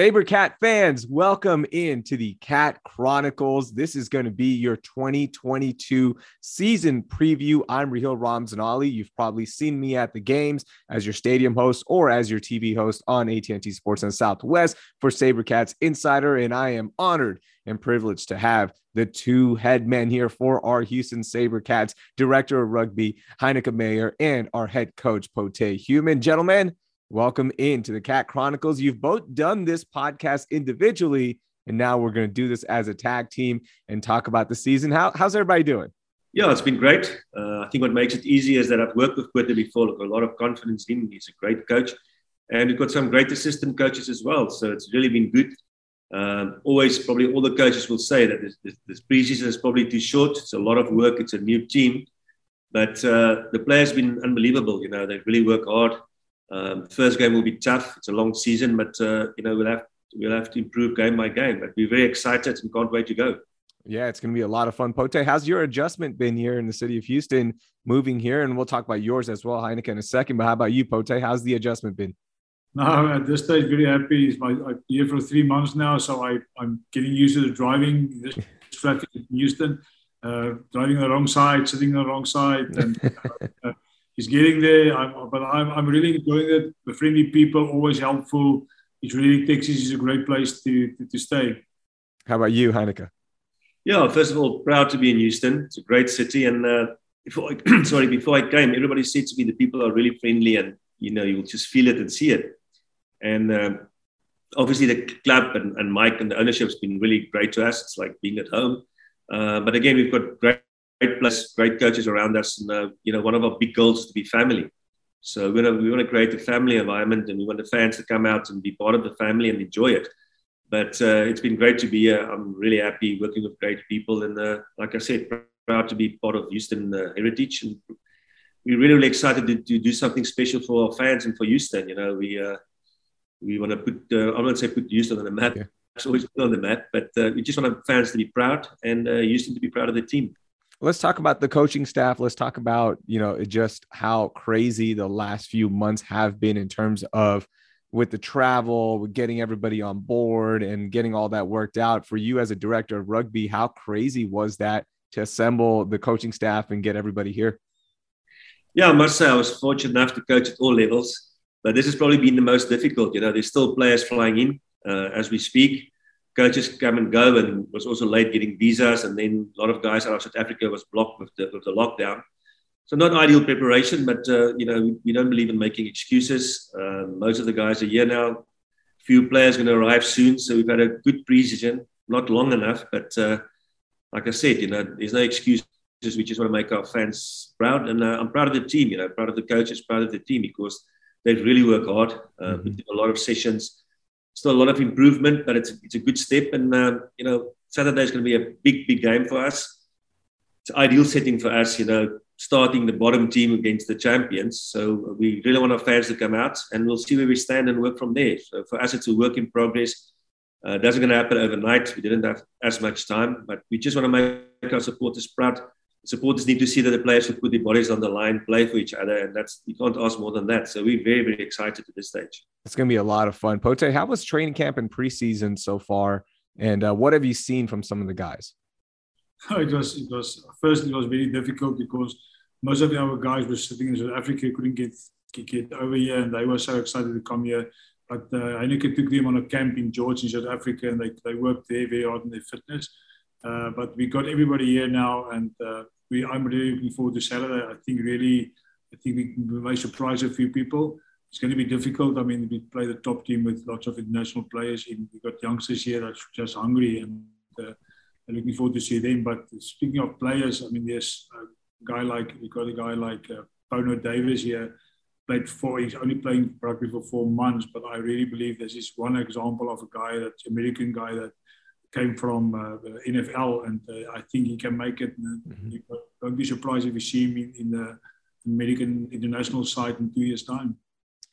SaberCat fans, welcome into the Cat Chronicles. This is going to be your 2022 season preview. I'm Raheel Ramzanali. You've probably seen me at the games as your stadium host or as your TV host on AT&T SportsNet Southwest for SaberCats Insider, and I am honored and privileged to have the two head men here for our Houston SaberCats, Director of Rugby, Heyneke Meyer, and our head coach, Pote Human. Gentlemen, Welcome into the Cat Chronicles. You've both done this podcast individually, and now we're going to do this as a tag team and talk about the season. How, how's everybody doing? Yeah, it's been great. Uh, I think what makes it easy is that I've worked with Quetta before. I've got a lot of confidence in him. He's a great coach. And we've got some great assistant coaches as well. So it's really been good. Um, always, probably all the coaches will say that this, this, this preseason is probably too short. It's a lot of work. It's a new team. But uh, the players have been unbelievable. You know, they really work hard. Um, first game will be tough. It's a long season, but uh, you know we'll have we'll have to improve game by game. But we're very excited and can't wait to go. Yeah, it's going to be a lot of fun. Pote, how's your adjustment been here in the city of Houston, moving here? And we'll talk about yours as well, Heyneke, in a second. But how about you, Pote? How's the adjustment been? No, at this stage, very happy. It's my I'm here for three months now, so I, I'm getting used to the driving this traffic in Houston, uh, driving the wrong side, sitting on the wrong side, and uh, he's getting there. I'm, but I'm, I'm really enjoying it. The friendly people, always helpful. It's really Texas is a great place to, to, to stay. How about you, Heyneke? Yeah, first of all, proud to be in Houston. It's a great city, and uh, before I, sorry, before I came, everybody said to me the people are really friendly, and you know you'll just feel it and see it. And uh, obviously, the club and, and Mike and the ownership has been really great to us. It's like being at home. Uh, but again, we've got great great players, great coaches around us, and uh, you know, one of our big goals is to be family. So we want to we want to create a family environment, and we want the fans to come out and be part of the family and enjoy it. But uh, it's been great to be here. I'm really happy working with great people, and uh, like I said, proud to be part of Houston uh, Heritage, and we're really really excited to, to, do something special for our fans and for Houston. You know, we uh, we want to put uh, I won't say put Houston on the map. Yeah. It's always put on the map, but we just want our fans to be proud and Houston to be proud of the team let's talk about the coaching staff. Let's talk about, you know, just how crazy the last few months have been in terms of with the travel, with getting everybody on board and getting all that worked out. For you as a director of rugby, how crazy was that to assemble the coaching staff and get everybody here? Yeah, I must say I was fortunate enough to coach at all levels, but this has probably been the most difficult. You know, there's still players flying in uh, as we speak coaches come and go, and was also late getting visas. And then a lot of guys out of South Africa was blocked with the, with the lockdown. So not ideal preparation, but uh, you know we don't believe in making excuses. Uh, most of the guys are here now. Few players going to arrive soon, so we've had a good preseason. Not long enough, but uh, like I said, you know, there's no excuses. We just want to make our fans proud, and uh, I'm proud of the team. You know, proud of the coaches, proud of the team because they've really worked hard. Uh, mm-hmm. A lot of sessions still a lot of improvement, but it's it's a good step. And uh, you know, Saturday is going to be a big big game for us. It's ideal setting for us. You know, starting the bottom team against the champions. So we really want our fans to come out, and we'll see where we stand and work from there. So for us, it's a work in progress. Uh, doesn't going to happen overnight. We didn't have as much time, but we just want to make our supporters proud supporters need to see that the players will put their bodies on the line, play for each other, and that's you can't ask more than that. So we're very, very excited at this stage. It's going to be a lot of fun. Pote, how was training camp and preseason so far, and uh, what have you seen from some of the guys? It was, it was first it was very difficult because most of our guys were sitting in South Africa, couldn't get get over here, and they were so excited to come here. But uh, Heyneke took them on a camp in George in South Africa, and they, they worked there very hard on their fitness. Uh, but we got everybody here now, and uh, we I'm really looking forward to Saturday. I think really, I think we, may surprise a few people. It's going to be difficult. I mean, we play the top team with lots of international players. In we got youngsters here that's just hungry, and uh, I'm looking forward to see them. But speaking of players, I mean, there's a guy like we got a guy like uh, Bono Davis here. Played four. He's only playing rugby for four months, but I really believe this is one example of a guy that American guy that came from uh, the NFL, and uh, I think he can make it. Mm-hmm. Don't be surprised if you see him in, in the American international side in two years' time.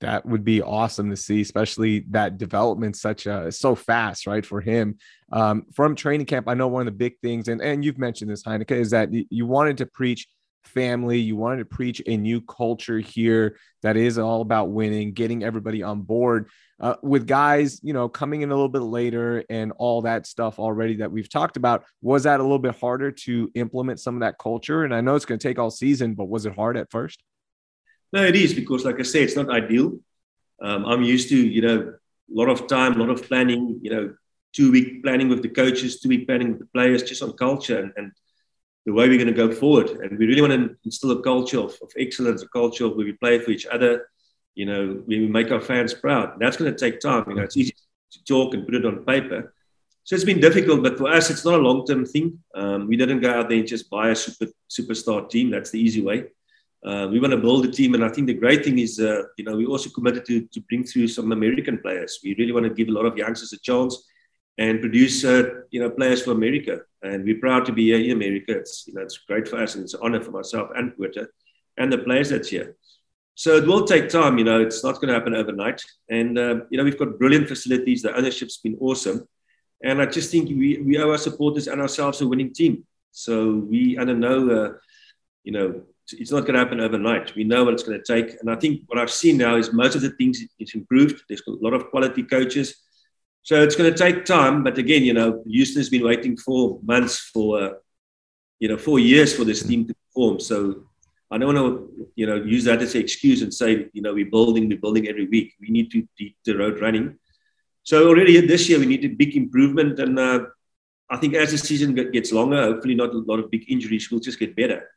That would be awesome to see, especially that development such a so fast, right? For him um, from training camp, I know one of the big things, and and you've mentioned this, Heyneke, is that you wanted to preach family. You wanted to preach a new culture here that is all about winning, getting everybody on board. Uh, with guys, you know, coming in a little bit later and all that stuff already that we've talked about, was that a little bit harder to implement some of that culture? And I know it's going to take all season, but was it hard at first? No, it is because, like I say, it's not ideal. Um, I'm used to, you know, a lot of time, a lot of planning, you know, two week planning with the coaches, two week planning with the players, just on culture and, and the way we're going to go forward. And we really want to instill a culture of, of excellence, a culture where we play for each other, you know, we make our fans proud. That's going to take time. You know, it's easy to talk and put it on paper. So it's been difficult, but for us, it's not a long term thing. Um, we didn't go out there and just buy a super superstar team. That's the easy way. Uh, we want to build a team, and I think the great thing is, uh, you know, we also committed to, to bring through some American players. We really want to give a lot of youngsters a chance and produce, uh, you know, players for America. And we're proud to be here in America. It's, you know, it's great for us, and it's an honor for myself and Pote and the players that's here. So it will take time. You know, it's not going to happen overnight. And uh, you know, we've got brilliant facilities. The ownership's been awesome, and I just think we we owe our supporters and ourselves a winning team. So we, I don't know, uh, you know it's not going to happen overnight. We know what it's going to take. And I think what I've seen now is most of the things it's improved. There's a lot of quality coaches. So it's going to take time. But again, you know, Houston's been waiting for months for, uh, you know, four years for this team to perform. So I don't want to, you know, use that as an excuse and say, you know, we're building, we're building every week. We need to keep the road running. So already this year, we need a big improvement. And uh, I think as the season gets longer, hopefully not a lot of big injuries, we'll just get better.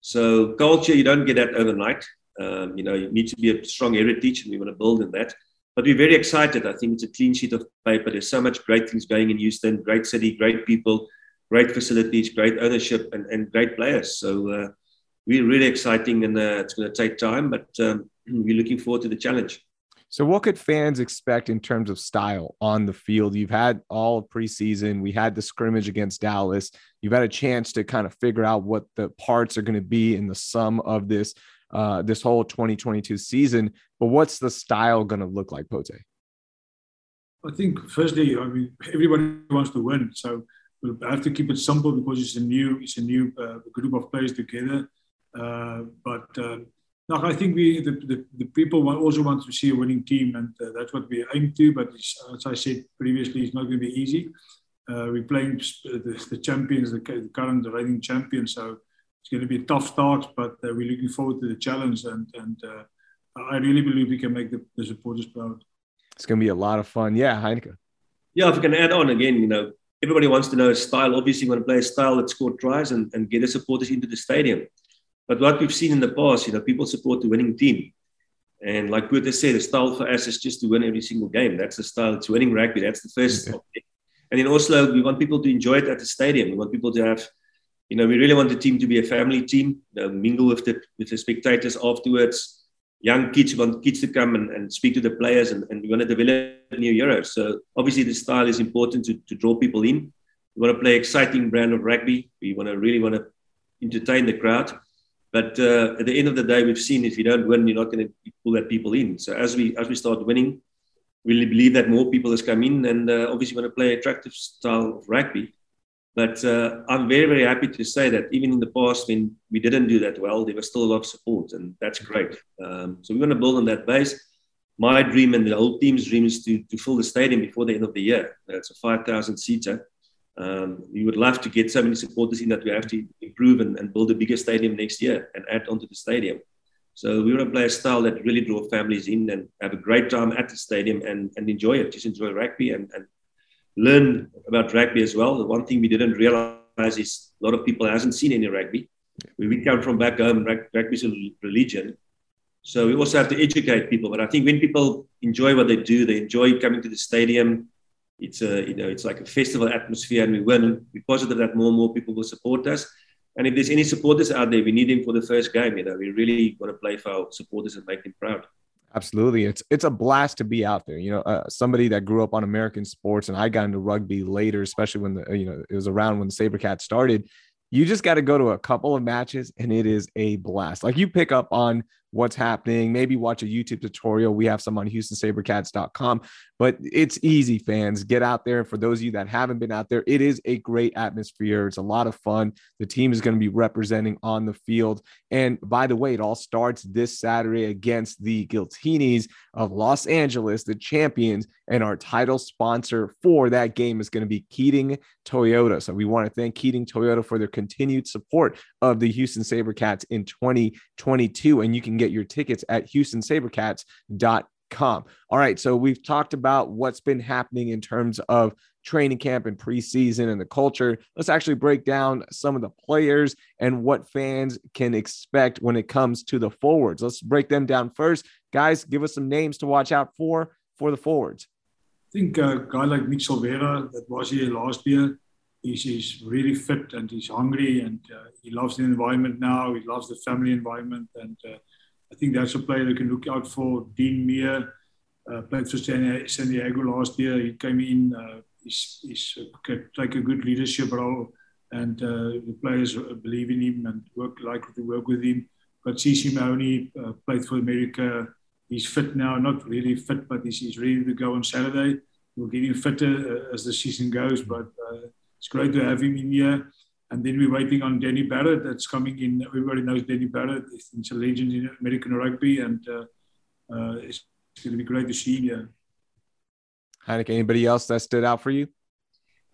So culture, you don't get that overnight. Um, you know, you need to be a strong heritage, and we want to build in that. But we're very excited. I think it's a clean sheet of paper. There's so much great things going in Houston. Great city, great people, great facilities, great ownership, and, and great players. So uh, we're really exciting, and uh, it's going to take time, but um, we're looking forward to the challenge. So, what could fans expect in terms of style on the field? You've had all preseason. We had the scrimmage against Dallas. You've had a chance to kind of figure out what the parts are going to be in the sum of this uh, this whole 2022 season. But what's the style going to look like, Pote? I think firstly, I mean, everybody wants to win, so we'll have to keep it simple because it's a new it's a new uh, group of players together. Uh, but uh, no, I think we the, the, the, people also want to see a winning team, and uh, that's what we aim to. But as I said previously, it's not going to be easy. Uh, we're playing the, the champions, the, the current reigning champions, so it's going to be a tough start. But uh, we're looking forward to the challenge, and and uh, I really believe we can make the, the supporters proud. It's going to be a lot of fun. Yeah, Heyneke. Yeah, if we can add on again, you know, everybody wants to know a style. Obviously, you want to play a style that scored tries and, and get the supporters into the stadium. But what we've seen in the past, you know, people support the winning team. And like Peter said, the style for us is just to win every single game. That's the style. It's winning rugby. That's the first. And in Oslo, we want people to enjoy it at the stadium. We want people to have, you know, we really want the team to be a family team. You know, mingle with the with the spectators afterwards. Young kids want kids to come and, and speak to the players, and, and we want to develop new heroes. So obviously, the style is important to, to draw people in. We want to play exciting brand of rugby. We want to really want to entertain the crowd. But uh, at the end of the day, we've seen if you don't win, you're not going to pull that people in. So as we as we start winning, we believe that more people has come in, and uh, obviously want to play attractive style of rugby. But uh, I'm very very happy to say that even in the past when we didn't do that well, there was still a lot of support, and that's great. Um, so we want to build on that base. My dream and the whole team's dream is to to fill the stadium before the end of the year. It's a 5,000 seater. Um, we would love to get so many supporters in that we have to improve and, and, build a bigger stadium next year and add onto the stadium. So we want to play a style that really draw families in and have a great time at the stadium and, and enjoy it. Just enjoy rugby and, and learn about rugby as well. The one thing we didn't realize is a lot of people hasn't seen any rugby. We come from back home, rugby is a religion. So we also have to educate people. But I think when people enjoy what they do, they enjoy coming to the stadium, it's a you know it's like a festival atmosphere and we win we're positive that more and more people will support us. And if there's any supporters out there we need them for the first game you know. We really want to play for our supporters and make them proud. Absolutely. It's it's a blast to be out there you know uh, somebody that grew up on american sports and i got into rugby later especially when the you know it was around when the sabercat started. You just got to go to a couple of matches and it is a blast. Like you pick up on what's happening. Maybe watch a YouTube tutorial. We have some on HoustonSaberCats.com. But it's easy, fans. Get out there. For those of you that haven't been out there, it is a great atmosphere. It's a lot of fun. The team is going to be representing on the field. And by the way, it all starts this Saturday against the Giltinis of Los Angeles, the champions. And our title sponsor for that game is going to be Keating Toyota. So we want to thank Keating Toyota for their continued support of the Houston Sabercats in 2022. And you can get your tickets at HoustonSabercats.com. All right. So we've talked about what's been happening in terms of training camp and preseason and the culture. Let's actually break down some of the players and what fans can expect when it comes to the forwards. Let's break them down first. Guys, give us some names to watch out for for the forwards. I think a guy like Mitchell Vera that was here last year, he's, he's really fit and he's hungry and uh, he loves the environment now. He loves the family environment and uh, I think that's a player they can look out for. Dean Meir uh, played for San Diego last year. He came in, uh, he's, he's uh, take a good leadership role, and uh, the players believe in him and work like to work with him. But CC Mahoney uh, played for America. He's fit now, not really fit, but he's, he's ready to go on Saturday. We'll get him fitter uh, as the season goes, but it's great to have him in here. And then we're waiting on Danny Barrett that's coming in. Everybody knows Danny Barrett. He's a legend in American rugby, and uh, uh, it's going to be great to see him here. Heyneke, anybody else that stood out for you?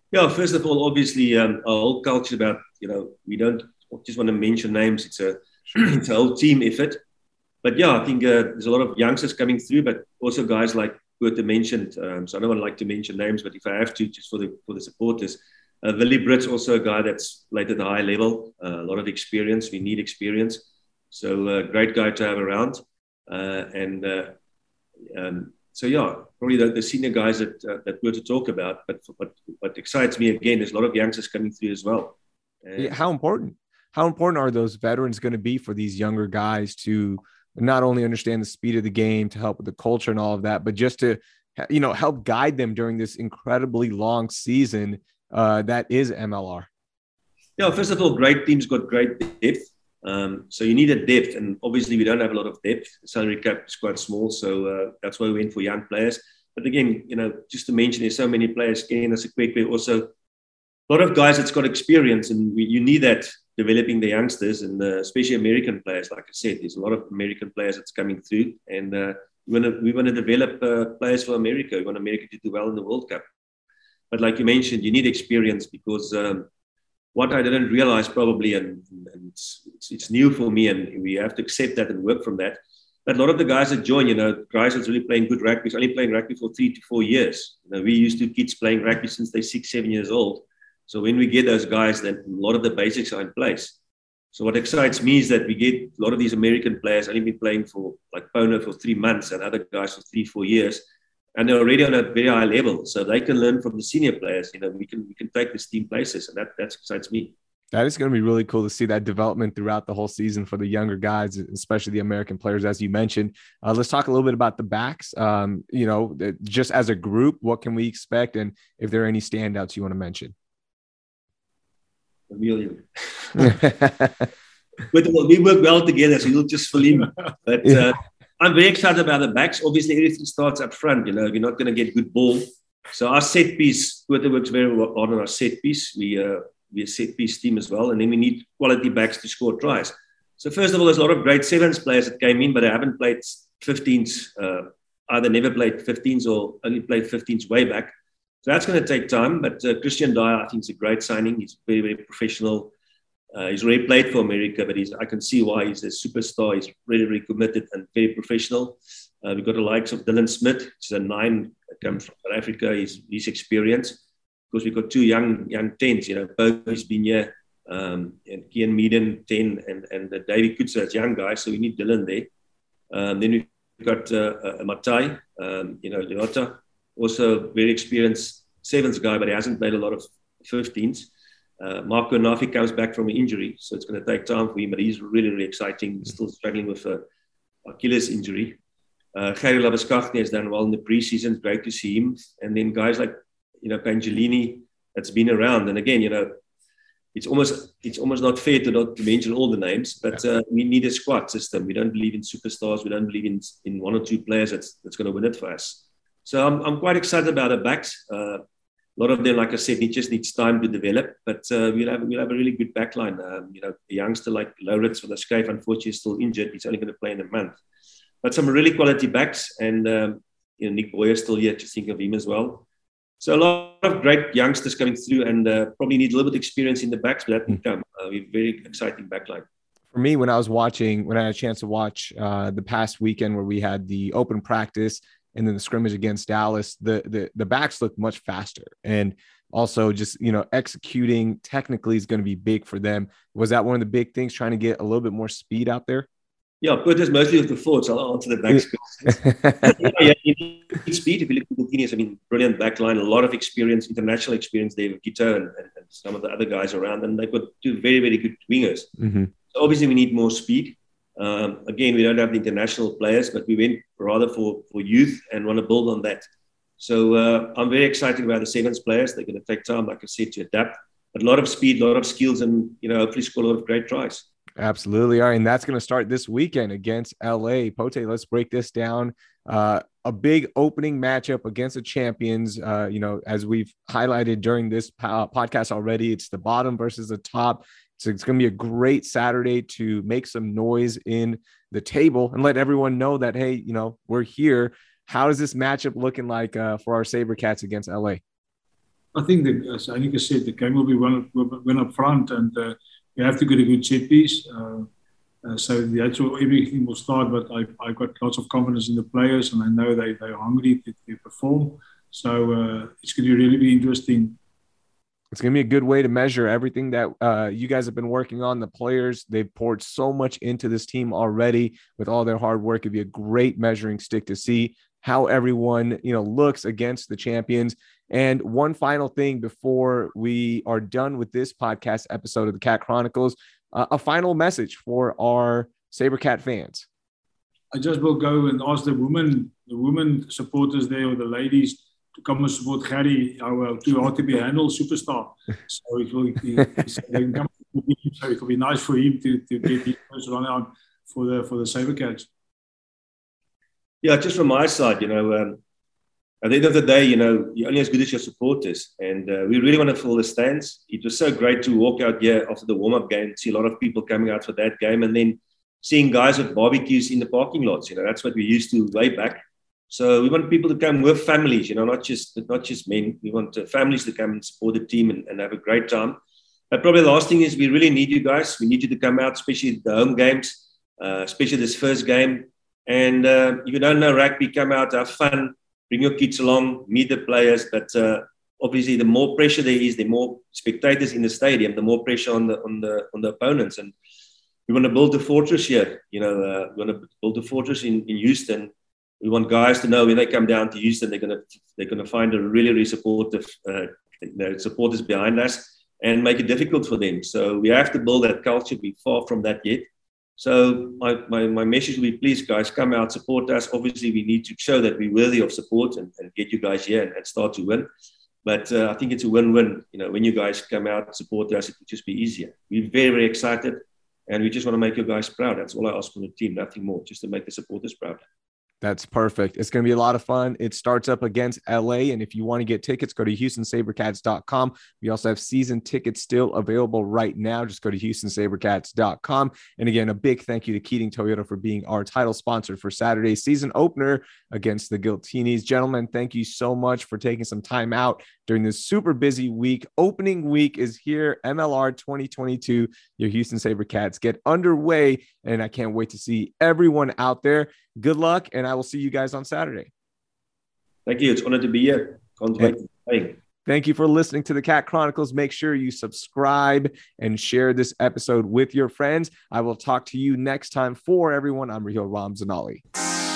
Yeah, first of all, obviously, um, our whole culture about, you know, we don't just want to mention names. It's a, it's a whole team effort. But yeah, I think uh, there's a lot of youngsters coming through, but also guys like Pote mentioned. Um, so I don't want to like to mention names, but if I have to, just for the for the supporters, uh, Willie Britz also a guy that's played at a high level, uh, a lot of experience. We need experience. So, uh, great guy to have around. Uh, and uh, um, so, yeah, probably the, the senior guys that, uh, that we're to talk about. But what, what excites me again, there's a lot of youngsters coming through as well. Yeah, how important? How important are those veterans going to be for these younger guys to not only understand the speed of the game, to help with the culture and all of that, but just to you know help guide them during this incredibly long season uh, that is MLR? Yeah, first of all, great teams got great depth. Um, so you need a depth, and obviously we don't have a lot of depth. The salary cap is quite small, so uh, that's why we went for young players. But again, you know, just to mention, there's so many players. Again, as a quick way, also a lot of guys that's got experience, and we, you need that developing the youngsters, and uh, especially American players. Like I said, there's a lot of American players that's coming through, and uh, we want to we want to develop uh, players for America. We want America to do well in the World Cup. But like you mentioned, you need experience because um, what I didn't realize probably, and, and it's, it's, new for me, and we have to accept that and work from that. That a lot of the guys that join, you know, guys that's really playing good rugby, is only playing rugby for three to four years. You know, we used to kids playing rugby since they're six, seven years old. So when we get those guys, then a lot of the basics are in place. So what excites me is that we get a lot of these American players only been playing for like Pona for three months and other guys for three, four years and they're already on a very high level, so they can learn from the senior players. You know, we can we can take this team places, and that that excites me. That is going to be really cool to see that development throughout the whole season for the younger guys, especially the American players, as you mentioned. Uh, let's talk a little bit about the backs. Um, you know, just as a group, what can we expect, and if there are any standouts you want to mention? Emilio. we work well together, so you'll just fill in. But uh, I'm very excited about the backs. Obviously, everything starts up front. You know, you're not going to get good ball. So our set piece, Pote works very well on our set piece. We uh, we a set piece team as well, and then we need quality backs to score tries. So first of all, there's a lot of great sevens players that came in, but they haven't played 15s. Uh, either never played 15s or only played 15s way back. So that's going to take time. But uh, Christian Dyer, I think, is a great signing. He's very, very professional. Uh, he's already played for America, but I can see why he's a superstar. He's really, really committed and very professional. Uh, we've got the likes of Dylan Smith, is a nine, comes from South Africa. He's, he's experienced. Because we've got two young young tens, you know, Bobby's been here, um, and Kian Meaden, 10, and, and uh, David Kutzer, as young guy, So we need Dylan there. Um, then we've got uh, uh, Matai, um, you know, Leuta, also very experienced sevens guy, but he hasn't played a lot of 15s. Uh, Marco Nafi comes back from an injury, so it's going to take time for him, but he's really, really exciting. He's still struggling with a Achilles injury. Uh, Gary has done well in the preseason. It's great to see him. And then guys like, you know, Pangelini, that's been around. And again, you know, it's almost it's almost not fair to not to mention all the names, but uh, we need a squad system. We don't believe in superstars. We don't believe in in one or two players that's that's going to win it for us. So I'm I'm quite excited about the backs. Uh, a lot of them, like I said, it just needs time to develop. But uh, we'll have we'll have a really good backline. Um, you know, a youngster like Lauritz from the Skype, unfortunately, is still injured. He's only going to play in a month. But some really quality backs, and um, you know, Nick Boyer still here to think of him as well. So a lot of great youngsters coming through, and uh, probably need a little bit of experience in the backs, but that will come. Uh, very exciting backline. For me, when I was watching, when I had a chance to watch uh, the past weekend where we had the open practice and then the scrimmage against Dallas, the the the backs looked much faster, and also just you know executing technically is going to be big for them. Was that one of the big things, trying to get a little bit more speed out there? Yeah, but it's mostly with the forwards. I'll answer the backs yeah, yeah, you need speed. If you look at the Giltinis, I mean, brilliant backline, a lot of experience, international experience there with and, and, some of the other guys around, and they've got two very, very good wingers. Mm-hmm. So obviously, we need more speed. Um, again, we don't have the international players, but we went rather for, for youth and want to build on that. So uh, I'm very excited about the sevens players. They're going to take time, like I said, to adapt. But a lot of speed, a lot of skills, and you know, hopefully score a lot of great tries. Absolutely. All right. And that's going to start this weekend against LA. Pote, let's break this down. Uh, a big opening matchup against the champions. Uh, you know, as we've highlighted during this po- podcast already, it's the bottom versus the top. So it's going to be a great Saturday to make some noise in the table and let everyone know that, hey, you know, we're here. How is this matchup looking like uh, for our Sabercats against LA? I think that, as Heyneke said, the game will be won, win up front and uh, you have to get a good set piece. Uh, uh, so that's where everything will start. But I, I've got lots of confidence in the players, and I know they, they're hungry to, to perform. So uh, it's going to really be interesting. It's going to be a good way to measure everything that uh, you guys have been working on. The players, they've poured so much into this team already with all their hard work. It'd be a great measuring stick to see how everyone, you know, looks against the champions. And one final thing before we are done with this podcast episode of the Cat Chronicles, uh, a final message for our Sabercat fans. I just will go and ask the women, the women supporters there, or the ladies, and support Harry, our too hard to be handled superstar. So it will be, so it will be nice for him to, to get his first run out for the for the Sabercats. Yeah, just from my side, you know, um, at the end of the day, you know, you're only as good as your supporters. And uh, we really want to fill the stands. It was so great to walk out here after the warm up game, see a lot of people coming out for that game, and then seeing guys with barbecues in the parking lots. You know, that's what we used to way back. So we want people to come with families, you know, not just not just men. We want uh, families to come and support the team and, and have a great time. But probably the last thing is we really need you guys. We need you to come out, especially the home games, uh, especially this first game. And uh, if you don't know rugby, come out, have fun bring your kids along, meet the players. But uh, obviously, the more pressure there is, the more spectators in the stadium, the more pressure on the on the on the opponents. And we want to build a fortress here. You know, uh, we want to build a fortress in, in Houston. We want guys to know when they come down to Houston, they're gonna they're gonna find a really really supportive uh, you know, supporters behind us and make it difficult for them. So we have to build that culture. We're far from that yet. So my, my, my message will be, please, guys, come out, support us. Obviously, we need to show that we're worthy of support and, and get you guys here and, and start to win. But uh, I think it's a win-win. You know, when you guys come out, support us, it will just be easier. We're very, very excited, and we just want to make you guys proud. That's all I ask from the team, nothing more, just to make the supporters proud. That's perfect. It's going to be a lot of fun. It starts up against LA. And if you want to get tickets, go to HoustonSabercats.com. We also have season tickets still available right now. Just go to HoustonSabercats.com. And again, a big thank you to Keating Toyota for being our title sponsor for Saturday's season opener against the Giltinis. Gentlemen, thank you so much for taking some time out during this super busy week. Opening week is here, MLR 2022. Your Houston Sabercats get underway. And I can't wait to see everyone out there. Good luck. And I will see you guys on Saturday. Thank you. It's honored to be here. Thank you for listening to the Cat Chronicles. Make sure you subscribe and share this episode with your friends. I will talk to you next time. For everyone, I'm Raheel Ramzanali.